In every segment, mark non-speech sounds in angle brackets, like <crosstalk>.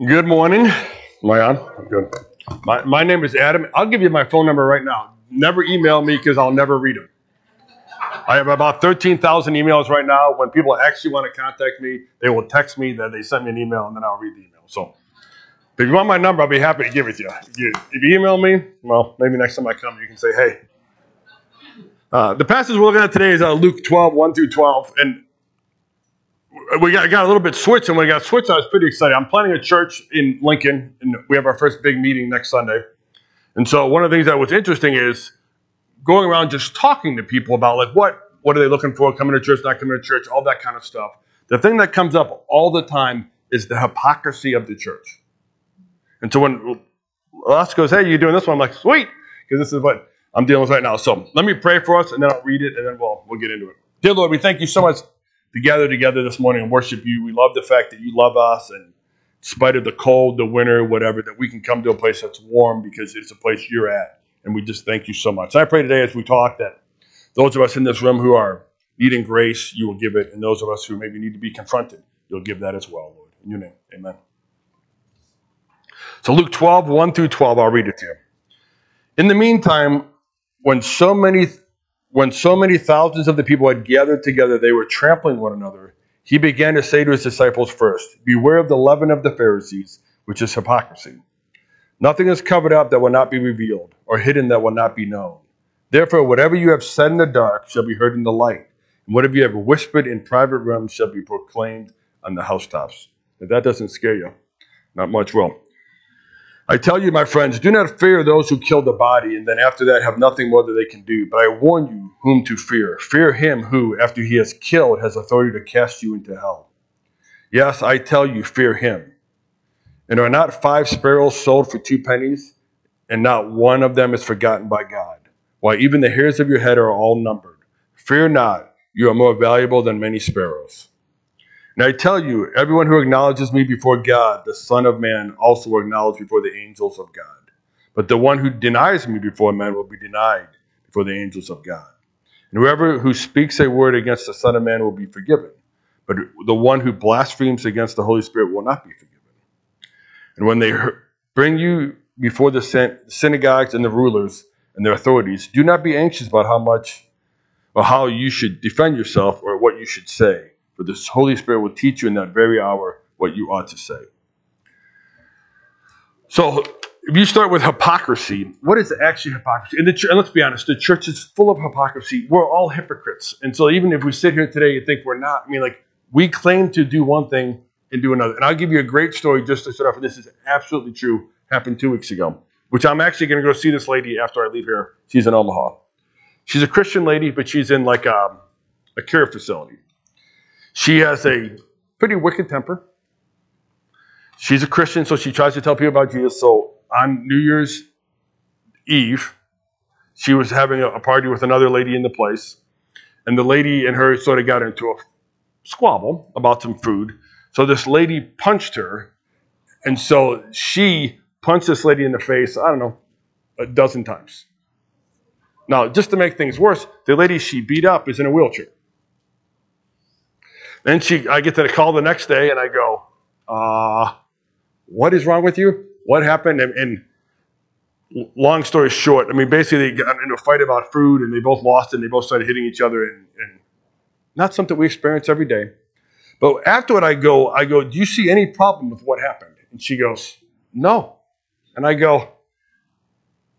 Good morning. Am I on? I'm good. My, my name is Adam. I'll give you my phone number right now. Never email me because I'll never read them. I have about 13,000 emails right now. When people actually want to contact me, they will text me that they sent me an email and then I'll read the email. So if you want my number, I'll be happy to give it to you. If you, if you email me, well, maybe next time I come, you can say, hey. Uh, the passage we're looking at today is uh, Luke 12, 1 through 12. And we got, got a little bit switched, and when we got switched, I was pretty excited. I'm planning a church in Lincoln, and we have our first big meeting next Sunday. And so one of the things that was interesting is going around just talking to people about like what what are they looking for, coming to church, not coming to church, all that kind of stuff. The thing that comes up all the time is the hypocrisy of the church. And so when us goes, hey, you're doing this one? I'm like, sweet, because this is what I'm dealing with right now. So let me pray for us, and then I'll read it, and then we'll we'll get into it. Dear Lord, we thank you so much to gather together this morning and worship you. We love the fact that you love us, and in spite of the cold, the winter, whatever, that we can come to a place that's warm because it's a place you're at. And we just thank you so much. I pray today as we talk that those of us in this room who are needing grace, you will give it. And those of us who maybe need to be confronted, you'll give that as well, Lord. In your name, amen. So Luke 12, 1 through 12, I'll read it to you. In the meantime, when so many when so many thousands of the people had gathered together, they were trampling one another. He began to say to his disciples first, Beware of the leaven of the Pharisees, which is hypocrisy. Nothing is covered up that will not be revealed, or hidden that will not be known. Therefore, whatever you have said in the dark shall be heard in the light, and whatever you have whispered in private rooms shall be proclaimed on the housetops. If that doesn't scare you, not much will. I tell you, my friends, do not fear those who kill the body, and then after that have nothing more that they can do. But I warn you whom to fear. Fear him who, after he has killed, has authority to cast you into hell. Yes, I tell you, fear him. And are not five sparrows sold for two pennies, and not one of them is forgotten by God? Why, even the hairs of your head are all numbered. Fear not, you are more valuable than many sparrows. And I tell you, everyone who acknowledges me before God, the Son of Man, also will acknowledge before the angels of God. But the one who denies me before men will be denied before the angels of God. And whoever who speaks a word against the Son of Man will be forgiven. But the one who blasphemes against the Holy Spirit will not be forgiven. And when they bring you before the synagogues and the rulers and their authorities, do not be anxious about how much or how you should defend yourself or what you should say for the Holy Spirit will teach you in that very hour what you ought to say. So, if you start with hypocrisy, what is actually hypocrisy? And, and let's be honest, the church is full of hypocrisy. We're all hypocrites. And so, even if we sit here today and think we're not, I mean, like, we claim to do one thing and do another. And I'll give you a great story just to start off. And this is absolutely true. Happened two weeks ago, which I'm actually going to go see this lady after I leave here. She's in Omaha. She's a Christian lady, but she's in like a, um, a care facility. She has a pretty wicked temper. She's a Christian, so she tries to tell people about Jesus. So on New Year's Eve, she was having a party with another lady in the place, and the lady and her sort of got into a squabble about some food. So this lady punched her, and so she punched this lady in the face, I don't know, a dozen times. Now, just to make things worse, the lady she beat up is in a wheelchair. Then she, I get to the call the next day and I go, uh, what is wrong with you? What happened? And, and, long story short, I mean, basically they got into a fight about food and they both lost and they both started hitting each other and, and not something we experience every day. But afterward, I go, I go, do you see any problem with what happened? And she goes, no. And I go,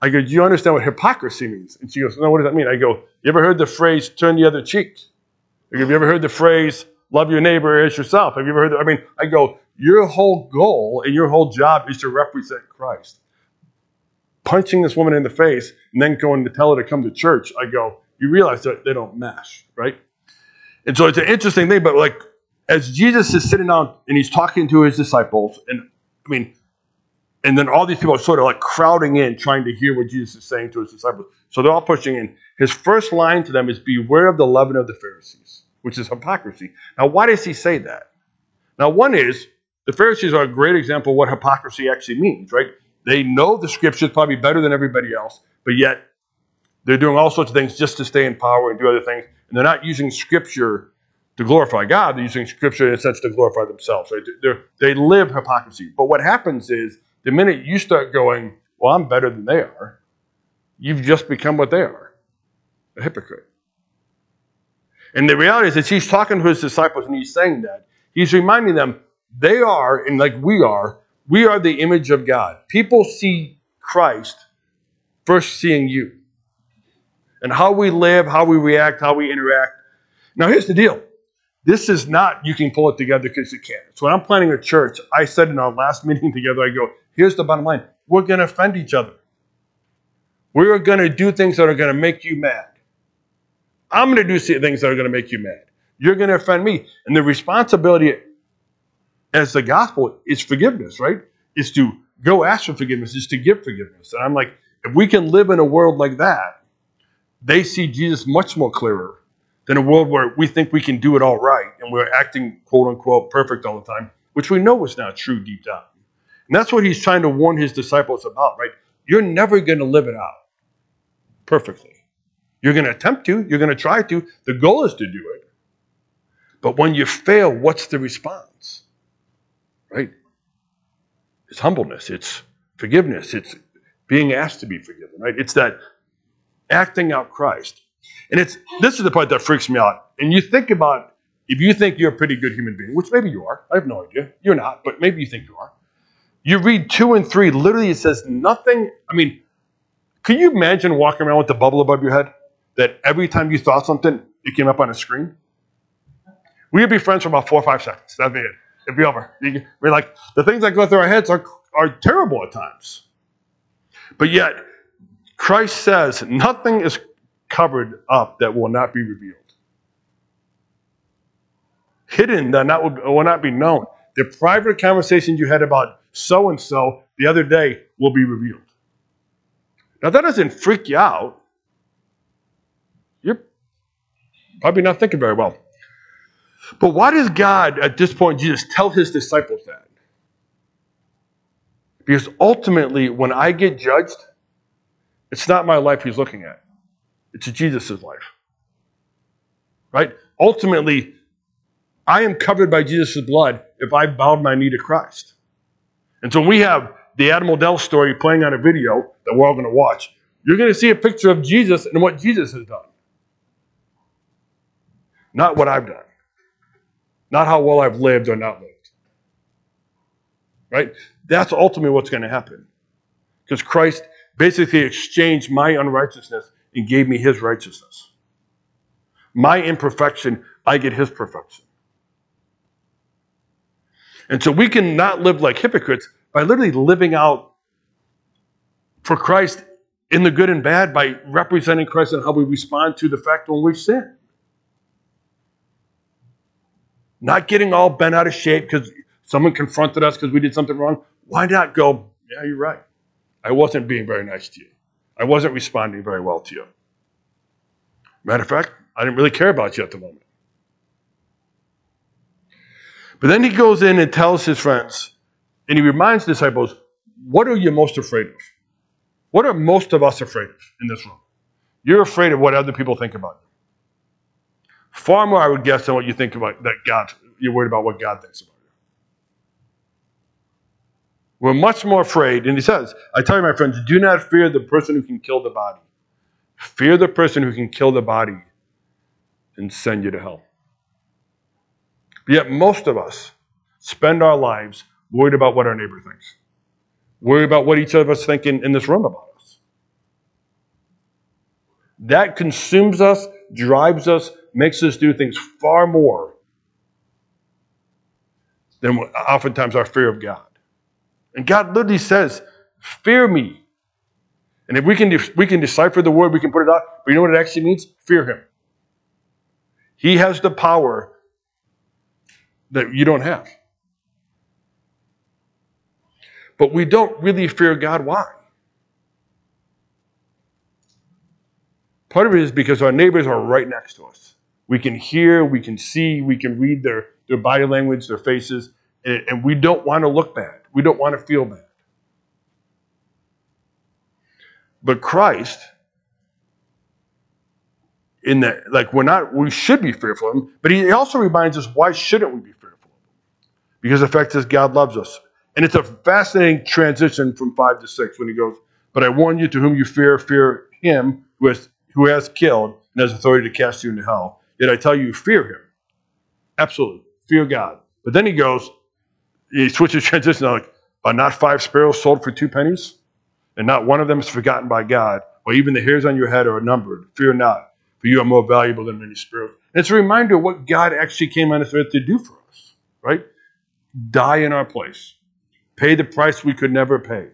I go, do you understand what hypocrisy means? And she goes, no, what does that mean? I go, you ever heard the phrase turn the other cheek? Have you ever heard the phrase love your neighbor as yourself. Have you ever heard that? I mean, I go, your whole goal and your whole job is to represent Christ. Punching this woman in the face and then going to tell her to come to church, I go, you realize that they don't mesh, right? And so it's an interesting thing, but like as Jesus is sitting down and he's talking to his disciples, and I mean, and then all these people are sort of like crowding in, trying to hear what Jesus is saying to his disciples. So they're all pushing in. His first line to them is, Beware of the leaven of the Pharisees which is hypocrisy. Now, why does he say that? Now, one is the Pharisees are a great example of what hypocrisy actually means, right? They know the scriptures probably better than everybody else, but yet they're doing all sorts of things just to stay in power and do other things. And they're not using scripture to glorify God. They're using scripture in a sense to glorify themselves. Right? They're, they live hypocrisy. But what happens is the minute you start going, well, I'm better than they are, you've just become what they are a hypocrite. And the reality is that he's talking to his disciples and he's saying that. He's reminding them they are, and like we are, we are the image of God. People see Christ first seeing you. And how we live, how we react, how we interact. Now, here's the deal this is not you can pull it together because you can. So when I'm planning a church, I said in our last <laughs> meeting together, I go, here's the bottom line. We're going to offend each other. We're going to do things that are going to make you mad. I'm going to do things that are going to make you mad. You're going to offend me. And the responsibility as the gospel is forgiveness, right? Is to go ask for forgiveness, is to give forgiveness. And I'm like, if we can live in a world like that, they see Jesus much more clearer than a world where we think we can do it all right and we're acting quote unquote perfect all the time, which we know is not true deep down. And that's what he's trying to warn his disciples about, right? You're never going to live it out perfectly. You're going to attempt to, you're going to try to. The goal is to do it. But when you fail, what's the response? Right? It's humbleness, it's forgiveness, it's being asked to be forgiven, right? It's that acting out Christ. And it's this is the part that freaks me out. And you think about if you think you're a pretty good human being, which maybe you are, I have no idea. You're not, but maybe you think you are. You read two and three, literally it says nothing. I mean, can you imagine walking around with the bubble above your head? That every time you thought something, it came up on a screen? We'd be friends for about four or five seconds. That'd be it. It'd be over. We're like, the things that go through our heads are, are terrible at times. But yet, Christ says nothing is covered up that will not be revealed. Hidden that not, will not be known. The private conversations you had about so and so the other day will be revealed. Now, that doesn't freak you out. You're probably not thinking very well. But why does God, at this point, Jesus tell his disciples that? Because ultimately, when I get judged, it's not my life he's looking at, it's Jesus' life. Right? Ultimately, I am covered by Jesus' blood if I bowed my knee to Christ. And so we have the Adam Odell story playing on a video that we're all going to watch. You're going to see a picture of Jesus and what Jesus has done. Not what I've done. Not how well I've lived or not lived. Right? That's ultimately what's going to happen. Because Christ basically exchanged my unrighteousness and gave me his righteousness. My imperfection, I get his perfection. And so we can not live like hypocrites by literally living out for Christ in the good and bad by representing Christ and how we respond to the fact when we sin. Not getting all bent out of shape because someone confronted us because we did something wrong. Why not go, yeah, you're right. I wasn't being very nice to you. I wasn't responding very well to you. Matter of fact, I didn't really care about you at the moment. But then he goes in and tells his friends, and he reminds disciples, what are you most afraid of? What are most of us afraid of in this room? You're afraid of what other people think about you. Far more, I would guess, than what you think about that God, you're worried about what God thinks about you. We're much more afraid, and he says, I tell you, my friends, do not fear the person who can kill the body. Fear the person who can kill the body and send you to hell. Yet most of us spend our lives worried about what our neighbor thinks, worried about what each of us think in, in this room about us. That consumes us, drives us, makes us do things far more than oftentimes our fear of God. And God literally says, Fear me. And if we can, we can decipher the word, we can put it out. But you know what it actually means? Fear Him. He has the power that you don't have. But we don't really fear God. Why? Part of it is because our neighbors are right next to us. We can hear, we can see, we can read their, their body language, their faces, and, and we don't want to look bad. We don't want to feel bad. But Christ in that, like, we're not, we should be fearful of him, but he also reminds us why shouldn't we be fearful of him? Because the fact is, God loves us. And it's a fascinating transition from five to six when he goes, But I warn you to whom you fear, fear him who has, who has killed and has authority to cast you into hell. Yet I tell you, fear him. Absolutely. Fear God. But then he goes, he switches transition like, Are not five sparrows sold for two pennies? And not one of them is forgotten by God, or even the hairs on your head are numbered. Fear not, for you are more valuable than many sparrows. And it's a reminder of what God actually came on this earth to do for us, right? Die in our place, pay the price we could never pay.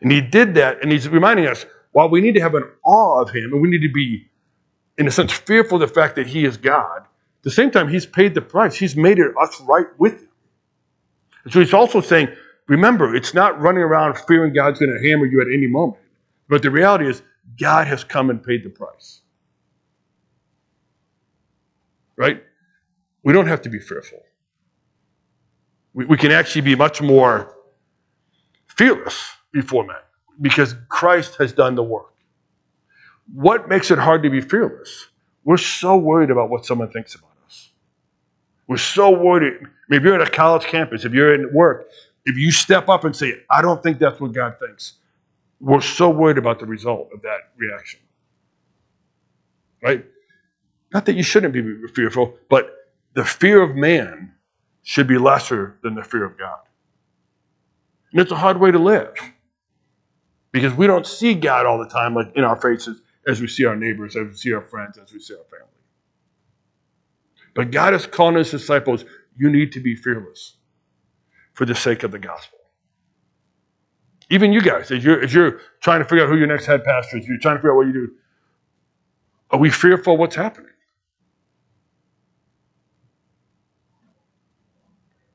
And he did that, and he's reminding us while we need to have an awe of him, and we need to be, in a sense, fearful of the fact that he is God, at the same time, he's paid the price. He's made it us right with him. And so he's also saying, remember, it's not running around fearing God's going to hammer you at any moment. But the reality is, God has come and paid the price. Right? We don't have to be fearful. We, we can actually be much more fearless before men because Christ has done the work. What makes it hard to be fearless? We're so worried about what someone thinks about us. We're so worried. I mean, if you're at a college campus, if you're at work, if you step up and say, I don't think that's what God thinks, we're so worried about the result of that reaction. Right? Not that you shouldn't be fearful, but the fear of man should be lesser than the fear of God. And it's a hard way to live because we don't see God all the time, like in our faces, as we see our neighbors, as we see our friends, as we see our family. But God is calling his disciples, you need to be fearless for the sake of the gospel. Even you guys, as you're, as you're trying to figure out who your next head pastor is, you're trying to figure out what you do, are we fearful of what's happening?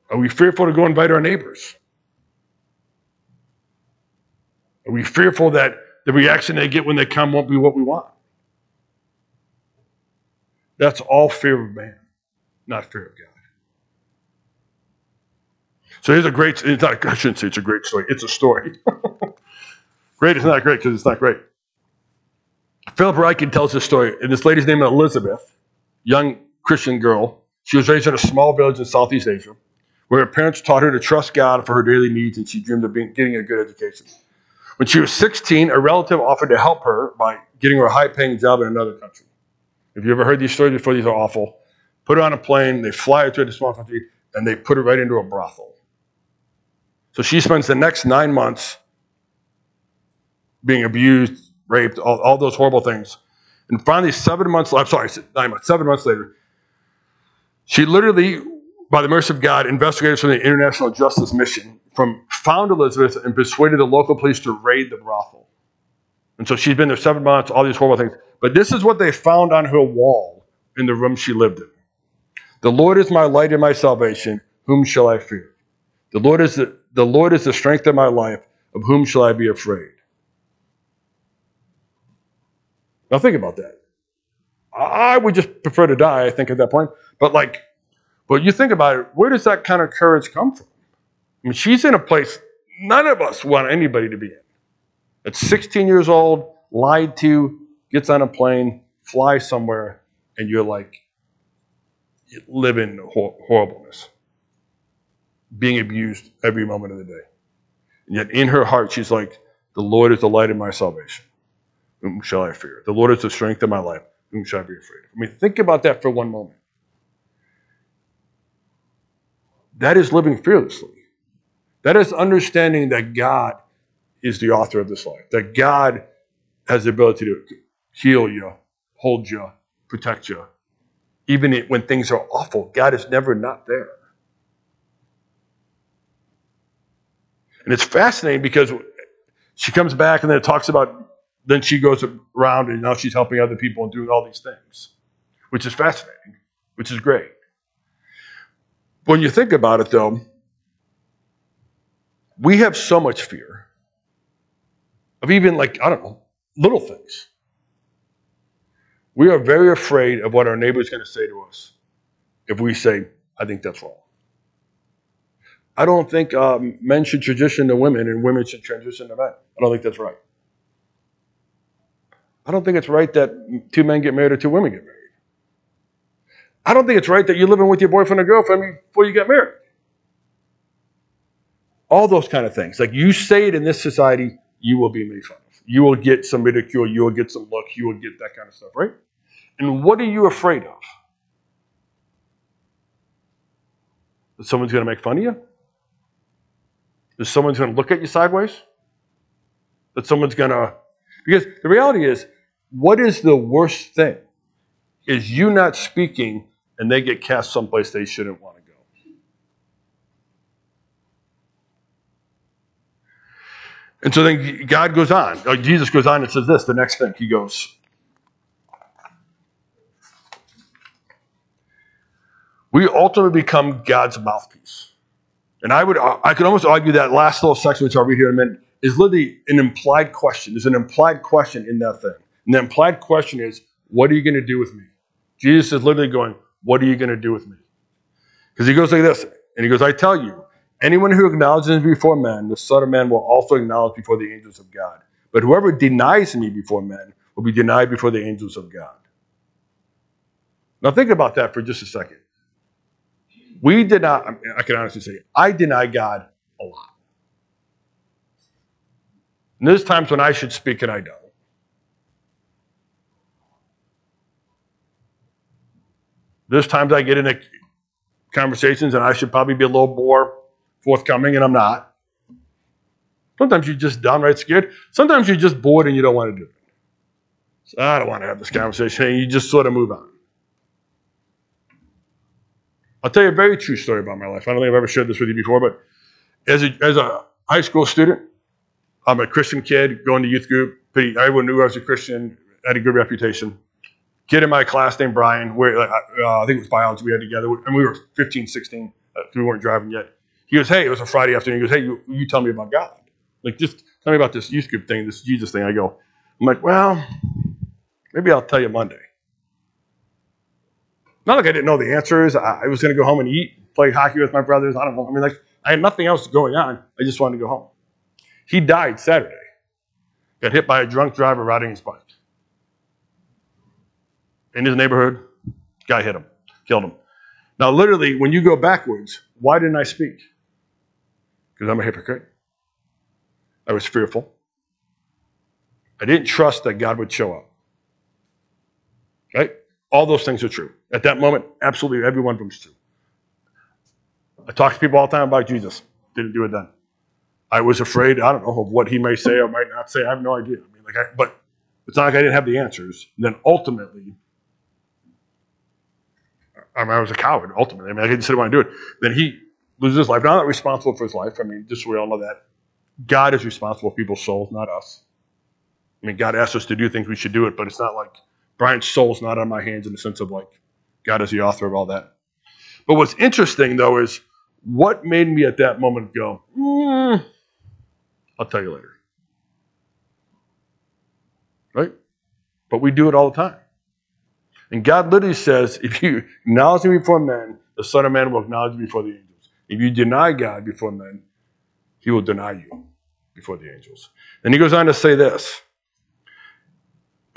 Are we fearful to go invite our neighbors? Are we fearful that the reaction they get when they come won't be what we want? That's all fear of man, not fear of God. So here's a great, it's not, I shouldn't say it's a great story, it's a story. <laughs> great is not great because it's not great. Philip Ryken tells this story, and this lady's name is Elizabeth, young Christian girl. She was raised in a small village in Southeast Asia, where her parents taught her to trust God for her daily needs, and she dreamed of being, getting a good education. When she was 16, a relative offered to help her by getting her a high paying job in another country. If you ever heard these stories before, these are awful. Put her on a plane, they fly her to a small country, and they put her right into a brothel. So she spends the next nine months being abused, raped, all, all those horrible things. And finally, seven months, I'm sorry, nine months, seven months later, she literally, by the mercy of God, investigators from the International Justice Mission from found Elizabeth and persuaded the local police to raid the brothel. And so she's been there seven months, all these horrible things. But this is what they found on her wall in the room she lived in. The Lord is my light and my salvation. Whom shall I fear? The Lord is the, the Lord is the strength of my life. Of whom shall I be afraid? Now think about that. I would just prefer to die, I think, at that point. But like, but you think about it, where does that kind of courage come from? I mean, she's in a place none of us want anybody to be in. At 16 years old, lied to, gets on a plane, flies somewhere, and you're like, live in hor- horribleness, being abused every moment of the day. And yet in her heart, she's like, The Lord is the light of my salvation. Whom shall I fear? The Lord is the strength of my life. Whom shall I be afraid of? I mean, think about that for one moment. That is living fearlessly. That is understanding that God is the author of this life, that God has the ability to heal you, hold you, protect you. Even when things are awful, God is never not there. And it's fascinating because she comes back and then it talks about, then she goes around and now she's helping other people and doing all these things, which is fascinating, which is great. When you think about it, though, we have so much fear of even like, I don't know, little things. We are very afraid of what our neighbor is going to say to us if we say, I think that's wrong. I don't think um, men should transition to women and women should transition to men. I don't think that's right. I don't think it's right that two men get married or two women get married. I don't think it's right that you're living with your boyfriend or girlfriend before you get married. All those kind of things. Like you say it in this society, you will be made fun of. You will get some ridicule, you will get some look, you will get that kind of stuff, right? And what are you afraid of? That someone's going to make fun of you? That someone's going to look at you sideways? That someone's going to. Because the reality is, what is the worst thing? Is you not speaking and they get cast someplace they shouldn't want to go. And so then God goes on. Jesus goes on and says this the next thing. He goes, we ultimately become God's mouthpiece. And I would, I could almost argue that last little section, which I'll read here in a minute, is literally an implied question. There's an implied question in that thing. And the implied question is, what are you going to do with me? Jesus is literally going, what are you going to do with me? Because he goes like this, and he goes, I tell you, anyone who acknowledges me before men, the Son of Man will also acknowledge before the angels of God. But whoever denies me before men will be denied before the angels of God. Now think about that for just a second. We did not, I can honestly say, I deny God a lot. And there's times when I should speak and I don't. There's times I get into conversations and I should probably be a little more forthcoming and I'm not. Sometimes you're just downright scared. Sometimes you're just bored and you don't want to do it. So I don't want to have this conversation. And you just sort of move on. I'll tell you a very true story about my life. I don't think I've ever shared this with you before, but as a, as a high school student, I'm a Christian kid going to youth group. Everyone knew I was a Christian, had a good reputation. Kid in my class named Brian, where uh, I think it was biology we had together, and we were 15, 16, uh, we weren't driving yet. He goes, "Hey, it was a Friday afternoon." He goes, "Hey, you, you tell me about God. Like, just tell me about this youth group thing, this Jesus thing." I go, "I'm like, well, maybe I'll tell you Monday." Not like I didn't know the answers. I, I was going to go home and eat, play hockey with my brothers. I don't know. I mean, like, I had nothing else going on. I just wanted to go home. He died Saturday. Got hit by a drunk driver riding his bike. In his neighborhood, guy hit him, killed him. Now, literally, when you go backwards, why didn't I speak? Because I'm a hypocrite. I was fearful. I didn't trust that God would show up. Right? All those things are true. At that moment, absolutely every one of them is true. I talk to people all the time about Jesus. Didn't do it then. I was afraid, I don't know, of what he may say or might not say. I have no idea. I mean, like, I, but it's not like I didn't have the answers. And then ultimately, I, mean, I was a coward. Ultimately, I mean, I didn't say I want to do it. Then he loses his life. Now I'm not responsible for his life. I mean, just so we all know that God is responsible for people's souls, not us. I mean, God asks us to do things, we should do it, but it's not like Brian's soul's not on my hands in the sense of like God is the author of all that. But what's interesting though is what made me at that moment go, mm, I'll tell you later. Right? But we do it all the time. And God literally says, if you acknowledge me before men, the Son of Man will acknowledge before the angels. If you deny God before men, he will deny you before the angels. And he goes on to say this.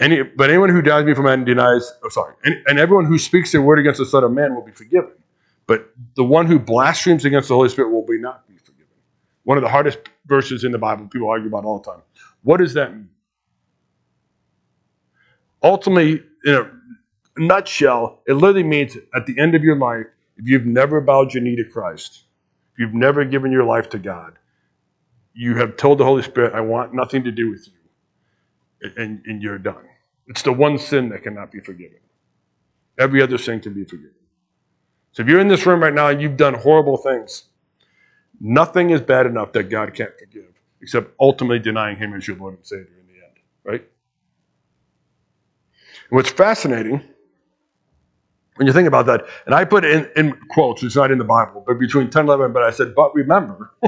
Any, but anyone who denies me for men denies, oh, sorry, and, and everyone who speaks a word against the Son of Man will be forgiven. But the one who blasphemes against the Holy Spirit will be not be forgiven. One of the hardest verses in the Bible people argue about all the time. What does that mean? Ultimately, in a nutshell, it literally means at the end of your life, if you've never bowed your knee to Christ, if you've never given your life to God, you have told the Holy Spirit, I want nothing to do with you and, and you're done. It's the one sin that cannot be forgiven. Every other sin can be forgiven. So if you're in this room right now and you've done horrible things, nothing is bad enough that God can't forgive, except ultimately denying Him as your Lord and Savior in the end, right? What's fascinating when you think about that, and I put in, in quotes, it's not in the Bible, but between 10 and 11, but I said, but remember, <laughs>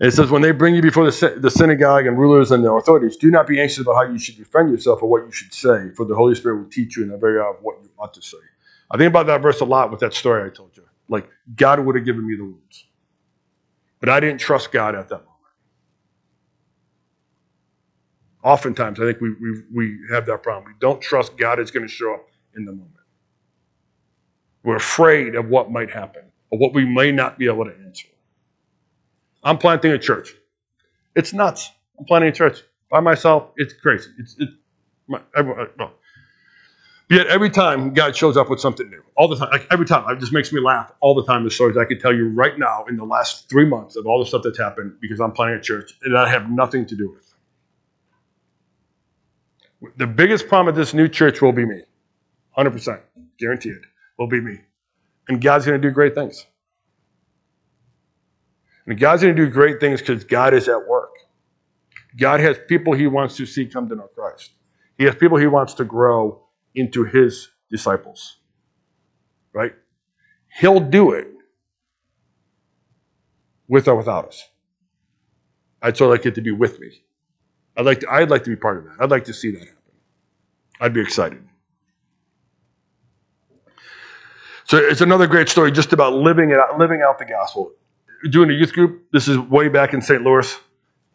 it says, when they bring you before the, the synagogue and rulers and the authorities, do not be anxious about how you should defend yourself or what you should say, for the Holy Spirit will teach you in the very hour of what you ought to say. I think about that verse a lot with that story I told you. Like, God would have given me the words. But I didn't trust God at that moment. Oftentimes, I think we, we, we have that problem. We don't trust God is going to show up in the moment. We're afraid of what might happen, or what we may not be able to answer. I'm planting a church. It's nuts. I'm planting a church by myself. It's crazy. It's, it's my, everyone, uh, no. Yet every time God shows up with something new, all the time, like every time, it just makes me laugh all the time. The stories I could tell you right now in the last three months of all the stuff that's happened because I'm planning a church that I have nothing to do with. The biggest problem of this new church will be me, 100%, guaranteed, will be me. And God's going to do great things. And God's going to do great things because God is at work. God has people He wants to see come to know Christ. He has people He wants to grow into his disciples. Right? He'll do it with or without us. I'd so like it to be with me. I'd like to, I'd like to be part of that. I'd like to see that happen. I'd be excited. So it's another great story just about living it out, living out the gospel. Doing a youth group. This is way back in St. Louis.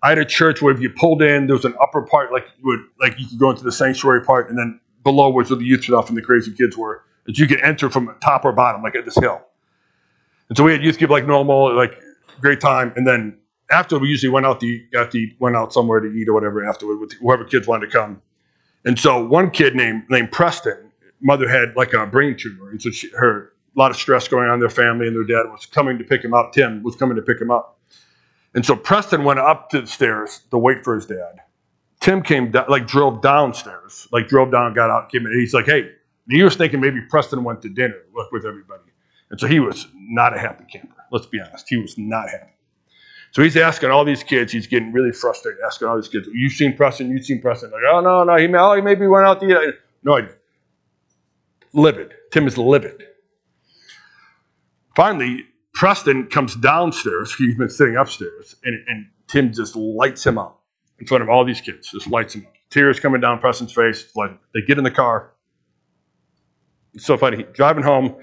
I had a church where if you pulled in, there was an upper part, like you would, like you could go into the sanctuary part, and then below was where the youth stuff and the crazy kids were. That you could enter from top or bottom, like at this hill. And so we had youth group like normal, like great time. And then after we usually went out to eat, got to eat, went out somewhere to eat or whatever afterward with whoever kids wanted to come. And so one kid named named Preston, mother had like a brain tumor, and so she, her a lot of stress going on in their family, and their dad was coming to pick him up. Tim was coming to pick him up, and so Preston went up to the stairs to wait for his dad. Tim came down, like drove downstairs, like drove down, got out, came in. He's like, hey, he was thinking maybe Preston went to dinner with everybody. And so he was not a happy camper. Let's be honest. He was not happy. So he's asking all these kids, he's getting really frustrated, asking all these kids, you seen Preston? You seen Preston? Like, oh, no, no, he, oh, he maybe went out to eat. No idea. Livid. Tim is livid. Finally, Preston comes downstairs. He's been sitting upstairs, and, and Tim just lights him up in front of all these kids. Just lights him up. Tears coming down Preston's face. Like they get in the car. It's so funny. Driving home,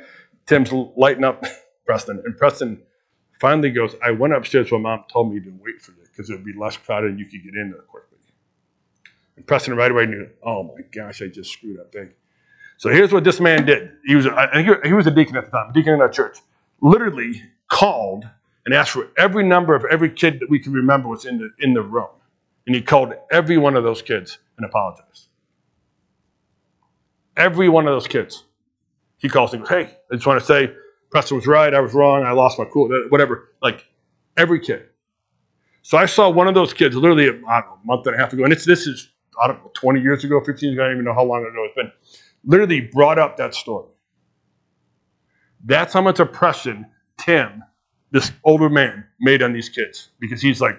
Tim's lighting up <laughs> Preston, and Preston finally goes, I went upstairs when mom told me to wait for you because it would be less crowded and you could get in there quickly. And Preston right away knew, oh my gosh, I just screwed up big. So here's what this man did. He was, he was a deacon at the time, deacon in our church. Literally called and asked for every number of every kid that we could remember was in the in the room. And he called every one of those kids and apologized. Every one of those kids. He calls and goes, Hey, I just want to say, Preston was right. I was wrong. I lost my cool, whatever. Like every kid. So I saw one of those kids literally know, a month and a half ago. And it's, this is, I don't know, 20 years ago, 15 years ago. I don't even know how long ago it's been. Literally brought up that story. That's how much oppression Tim, this older man, made on these kids because he's like,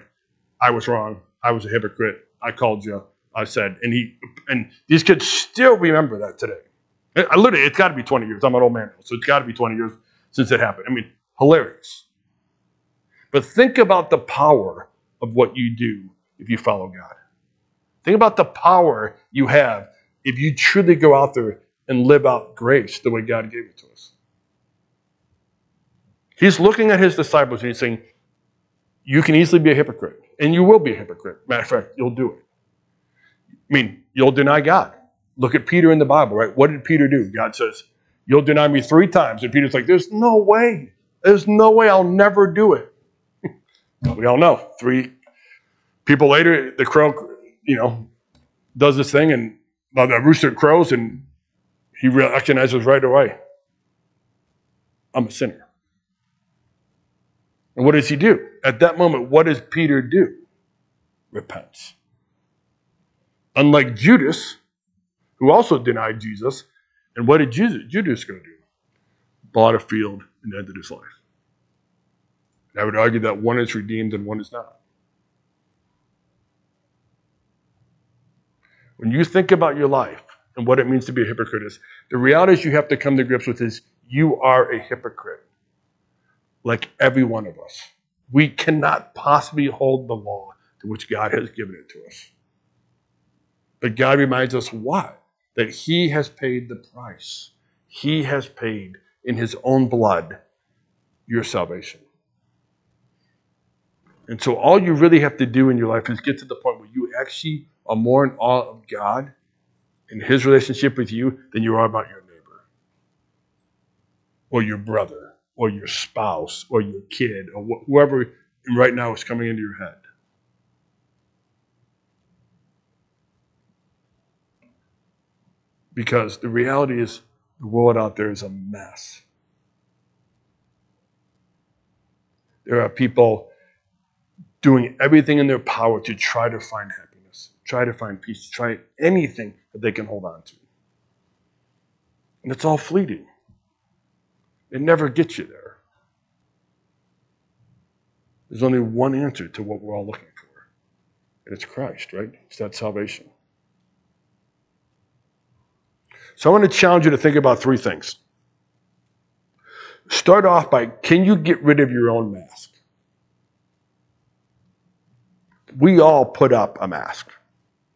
I was wrong. I was a hypocrite. I called you. I said, and he and these kids still remember that today. I literally, it's got to be 20 years. I'm an old man so it's got to be 20 years since it happened. I mean, hilarious. But think about the power of what you do if you follow God. Think about the power you have if you truly go out there and live out grace the way God gave it to us. He's looking at his disciples and he's saying, You can easily be a hypocrite and you will be a hypocrite. Matter of fact, you'll do it. I mean, you'll deny God. Look at Peter in the Bible, right? What did Peter do? God says, You'll deny me three times. And Peter's like, There's no way. There's no way I'll never do it. <laughs> we all know. Three people later, the crow, you know, does this thing, and well, the rooster crows, and he recognizes right away I'm a sinner. And what does he do? At that moment, what does Peter do? Repents. Unlike Judas, who also denied Jesus, and what did Judas, Judas go do? Bought a field and ended his life. And I would argue that one is redeemed and one is not. When you think about your life and what it means to be a hypocrite, is the reality is you have to come to grips with is you are a hypocrite like every one of us. We cannot possibly hold the law to which God has given it to us. But God reminds us why? That He has paid the price. He has paid in His own blood your salvation. And so all you really have to do in your life is get to the point where you actually are more in awe of God and His relationship with you than you are about your neighbor or your brother or your spouse or your kid or wh- whoever right now is coming into your head. Because the reality is, the world out there is a mess. There are people doing everything in their power to try to find happiness, try to find peace, try anything that they can hold on to. And it's all fleeting. It never gets you there. There's only one answer to what we're all looking for, and it's Christ, right? It's that salvation. So I want to challenge you to think about three things. Start off by can you get rid of your own mask? We all put up a mask.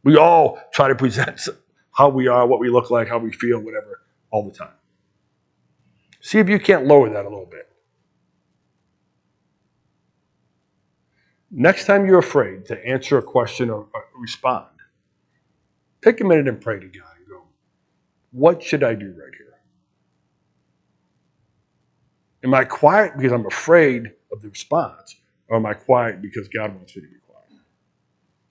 We all try to present <laughs> how we are, what we look like, how we feel, whatever, all the time. See if you can't lower that a little bit. Next time you're afraid to answer a question or, respond, take a minute and pray to God and go, What should I do right here? Am I quiet because I'm afraid of the response, or am I quiet because God wants me to be?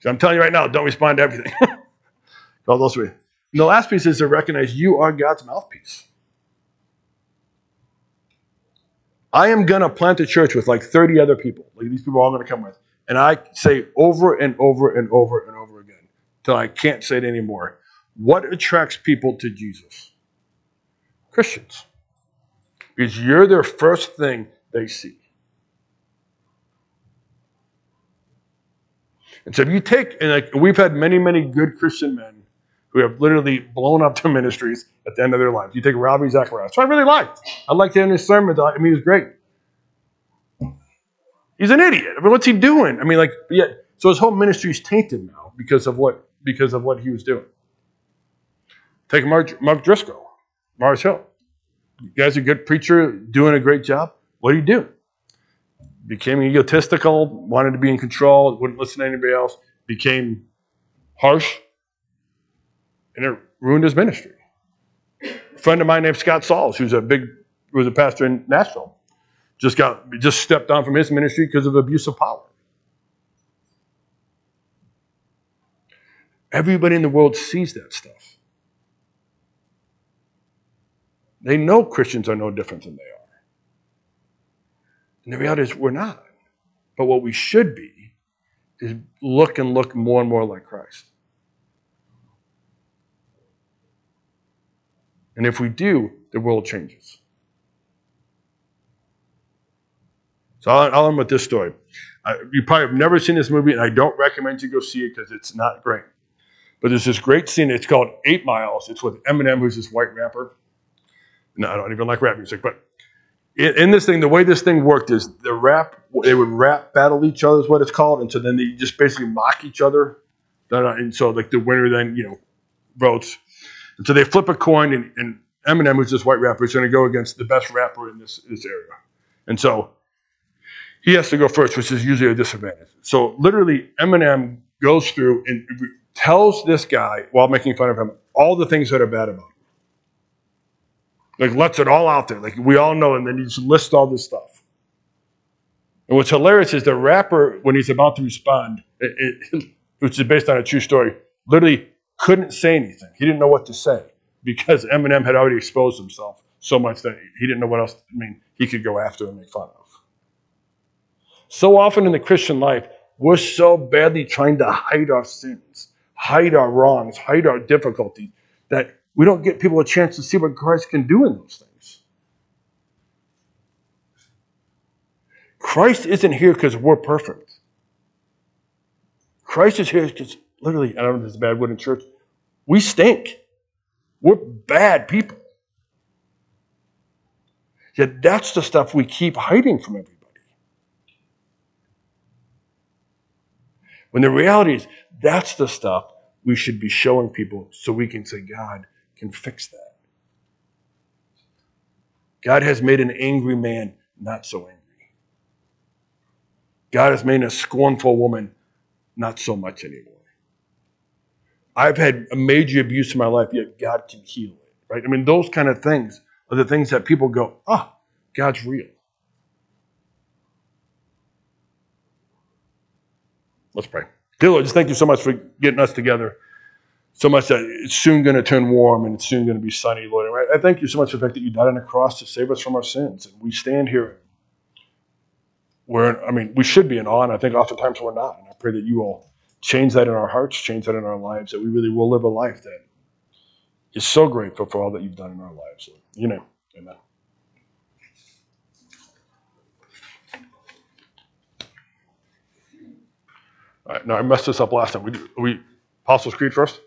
So I'm telling you right now, don't respond to everything. <laughs> All those three. And the last piece is to recognize you are God's mouthpiece. I am going to plant a church with like 30 other people. Like these people are all going to come with. And I say over and over and over and over again till I can't say it anymore. What attracts people to Jesus? Christians. Because you're their first thing they see. And so if you take, and like we've had many, many good Christian men who have literally blown up their ministries at the end of their lives. You take Ravi Zacharias, who I really liked. I liked him in his sermon. I mean, he was great. He's an idiot. I mean, what's he doing? I mean, like, yeah. So his whole ministry is tainted now because of what because of what he was doing. Take Mark, Mark Driscoll, Mars Hill. You guy's a good preacher, doing a great job. What do he do? Became egotistical, wanted to be in control, wouldn't listen to anybody else, became harsh, and it ruined his ministry. A friend of mine named Scott Sauls, who's a big, was a pastor in Nashville, just got just stepped down from his ministry because of abuse of power. Everybody in the world sees that stuff. They know Christians are no different than they are. And the reality is, we're not. But what we should be is look and look more and more like Christ. And if we do, the world changes. So I'll, I'll end with this story. I, you probably have never seen this movie, and I don't recommend you go see it because it's not great. But there's this great scene. It's called Eight Miles. It's with Eminem, who's this white rapper. No, I don't even like rap music, but in, this thing, the way this thing worked is the rap, they would rap battle each other, is what it's called. And so then they just basically mock each other. Uh, and so, like, the winner then, you know, votes. And so they flip a coin, and, and Eminem, who's this white rapper, is going to go against the best rapper in this, this area. And so he has to go first, which is usually a disadvantage. So literally, Eminem goes through and tells this guy, while making fun of him, all the things that are bad about him. Like, lets it all out there. Like, we all know, and then he just lists all this stuff. And what's hilarious is the rapper, when he's about to respond, it, it, <laughs> which is based on a true story, literally couldn't say anything. He didn't know what to say because Eminem had already exposed himself so much that he didn't know what else, I mean, he could go after and make fun of. So often in the Christian life, we're so badly trying to hide our sins, hide our wrongs, hide our difficulties, that we don't get people a chance to see what Christ can do in those things. Christ isn't here because we're perfect. Christ is here because literally, I don't know if this is a bad word in church, we stink. We're bad people. Yet that's the stuff we keep hiding from everybody. When the reality is, that's the stuff we should be showing people so we can say, God can fix that. God has made an angry man not so angry. God has made a scornful woman not so much anymore. I've had a major abuse in my life, yet God can heal it. Right? I mean, those kind of things are the things that people go, ah, God's real. Let's pray. Dear Lord, just thank you so much for getting us together. So much that it's soon going to turn warm and it's soon going to be sunny, Lord. I I thank you so much for the fact that you died on the cross to save us from our sins. And we stand here. We're, I mean, we should be in awe, and I think oftentimes we're not. And I pray that you will change that in our hearts, change that in our lives, that we really will live a life that is so grateful for all that you've done in our lives. Lord. Your name, amen. All right, now I messed this up last time. We, we Apostles' Creed first?